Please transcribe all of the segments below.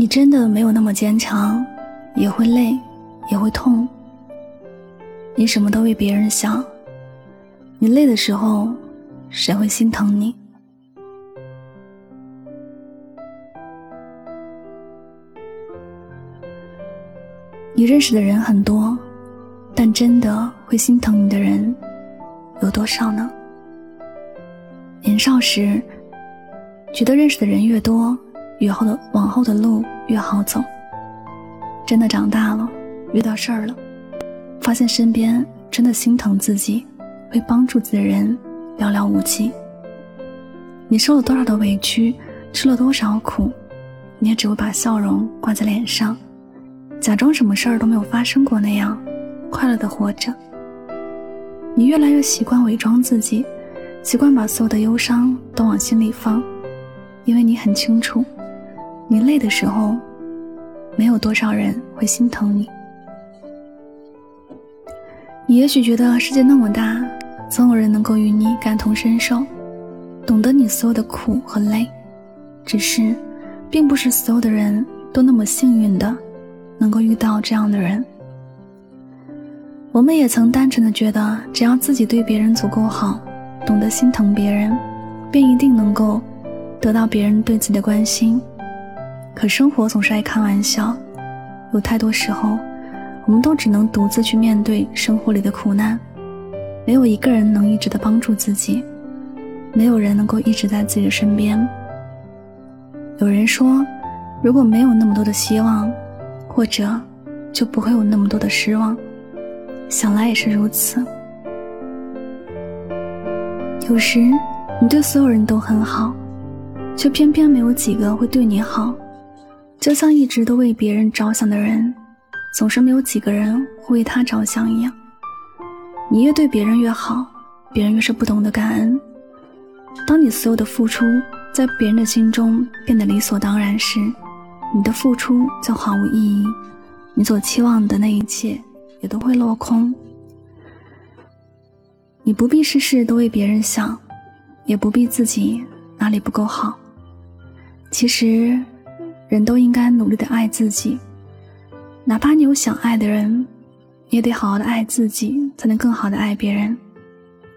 你真的没有那么坚强，也会累，也会痛。你什么都为别人想，你累的时候，谁会心疼你？你认识的人很多，但真的会心疼你的人有多少呢？年少时，觉得认识的人越多，以后的往后的路越好走。真的长大了，遇到事儿了，发现身边真的心疼自己、会帮助自己的人寥寥无几。你受了多少的委屈，吃了多少苦，你也只会把笑容挂在脸上，假装什么事儿都没有发生过那样，快乐的活着。你越来越习惯伪装自己。习惯把所有的忧伤都往心里放，因为你很清楚，你累的时候，没有多少人会心疼你。你也许觉得世界那么大，总有人能够与你感同身受，懂得你所有的苦和累，只是，并不是所有的人都那么幸运的，能够遇到这样的人。我们也曾单纯的觉得，只要自己对别人足够好。懂得心疼别人，便一定能够得到别人对自己的关心。可生活总是爱开玩笑，有太多时候，我们都只能独自去面对生活里的苦难。没有一个人能一直的帮助自己，没有人能够一直在自己的身边。有人说，如果没有那么多的希望，或者就不会有那么多的失望。想来也是如此。有时，你对所有人都很好，却偏偏没有几个会对你好。就像一直都为别人着想的人，总是没有几个人会为他着想一样。你越对别人越好，别人越是不懂得感恩。当你所有的付出在别人的心中变得理所当然时，你的付出就毫无意义，你所期望的那一切也都会落空。你不必事事都为别人想，也不必自己哪里不够好。其实，人都应该努力的爱自己。哪怕你有想爱的人，你也得好好的爱自己，才能更好的爱别人。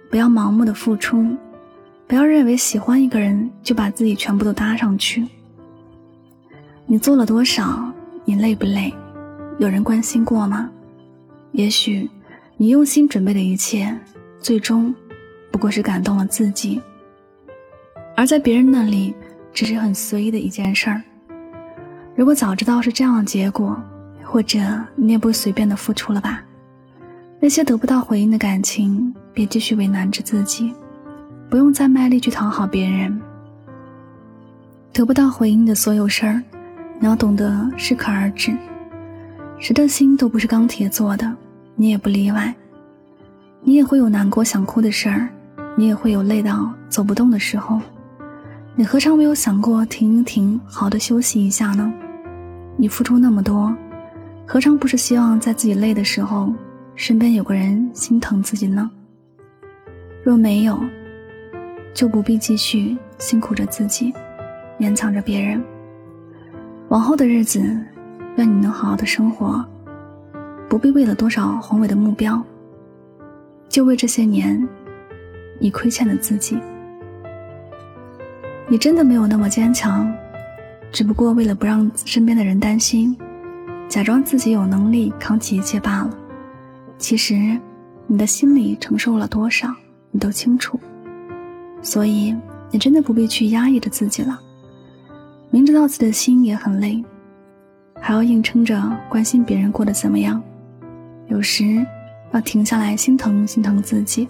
不要盲目的付出，不要认为喜欢一个人就把自己全部都搭上去。你做了多少？你累不累？有人关心过吗？也许，你用心准备的一切。最终，不过是感动了自己，而在别人那里，只是很随意的一件事儿。如果早知道是这样的结果，或者你也不会随便的付出了吧？那些得不到回应的感情，别继续为难着自己，不用再卖力去讨好别人。得不到回应的所有事儿，你要懂得适可而止。谁的心都不是钢铁做的，你也不例外。你也会有难过想哭的事儿，你也会有累到走不动的时候，你何尝没有想过停一停，好的休息一下呢？你付出那么多，何尝不是希望在自己累的时候，身边有个人心疼自己呢？若没有，就不必继续辛苦着自己，勉强着别人。往后的日子，愿你能好好的生活，不必为了多少宏伟的目标。就为这些年，你亏欠了自己。你真的没有那么坚强，只不过为了不让身边的人担心，假装自己有能力扛起一切罢了。其实，你的心里承受了多少，你都清楚。所以，你真的不必去压抑着自己了。明知道自己的心也很累，还要硬撑着关心别人过得怎么样，有时。要停下来，心疼心疼自己，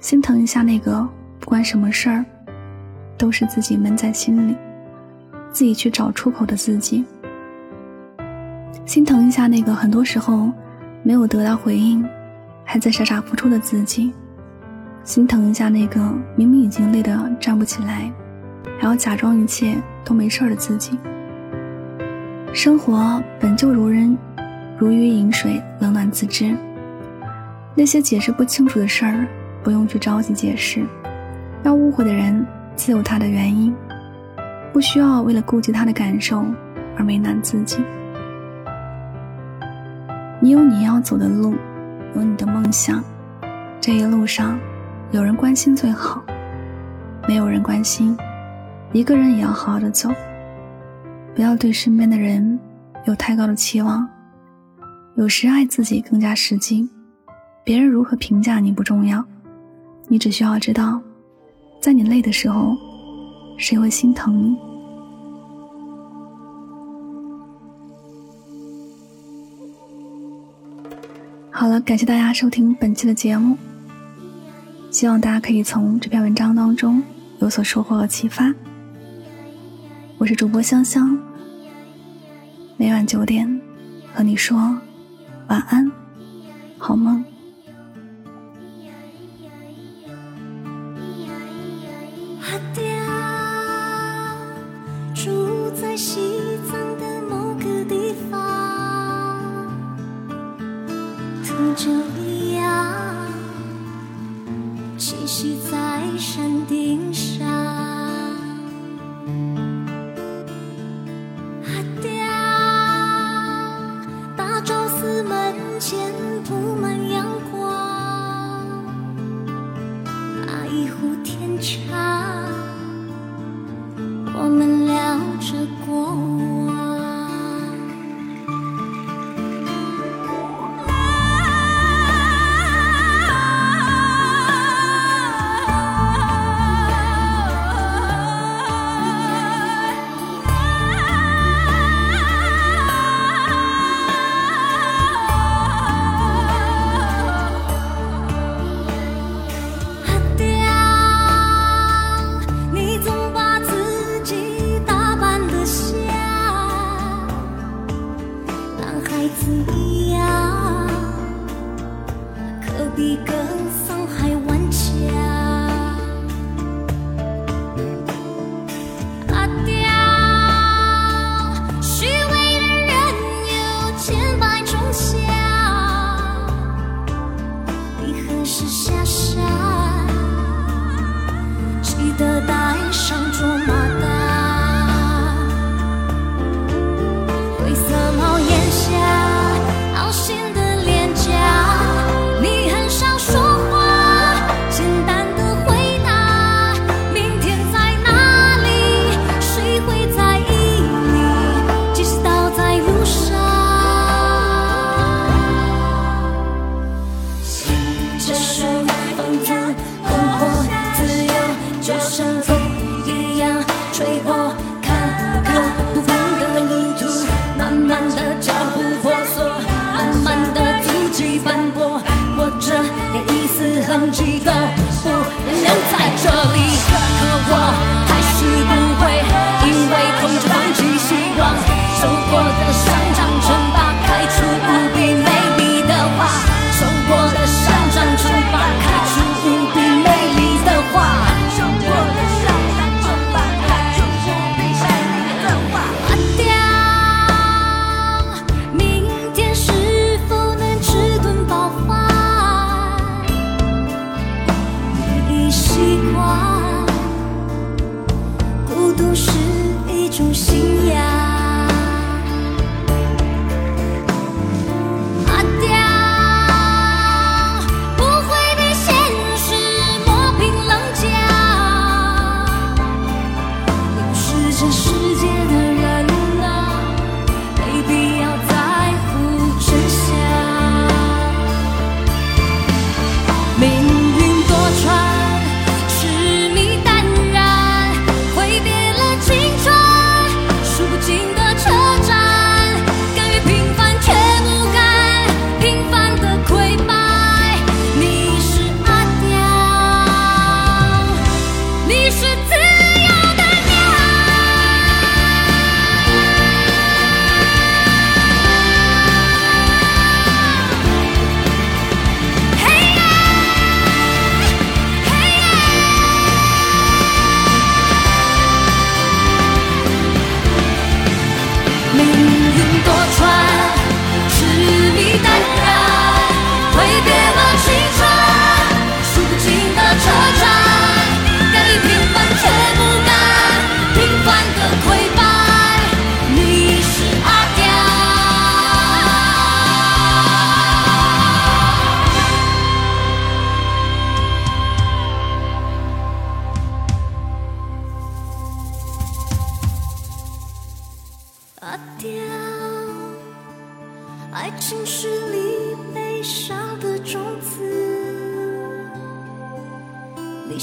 心疼一下那个不管什么事儿都是自己闷在心里，自己去找出口的自己。心疼一下那个很多时候没有得到回应，还在傻傻付出的自己。心疼一下那个明明已经累得站不起来，还要假装一切都没事的自己。生活本就如人如鱼饮水，冷暖自知。那些解释不清楚的事儿，不用去着急解释。要误会的人自有他的原因，不需要为了顾及他的感受而为难自己。你有你要走的路，有你的梦想，这一路上有人关心最好，没有人关心，一个人也要好好的走。不要对身边的人有太高的期望，有时爱自己更加实际。别人如何评价你不重要，你只需要知道，在你累的时候，谁会心疼你。好了，感谢大家收听本期的节目，希望大家可以从这篇文章当中有所收获和启发。我是主播香香，每晚九点和你说晚安，好梦。在心。这顺风子，魂慢的脚步。孤独是一种心。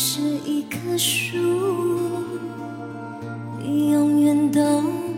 是一棵树，你永远都。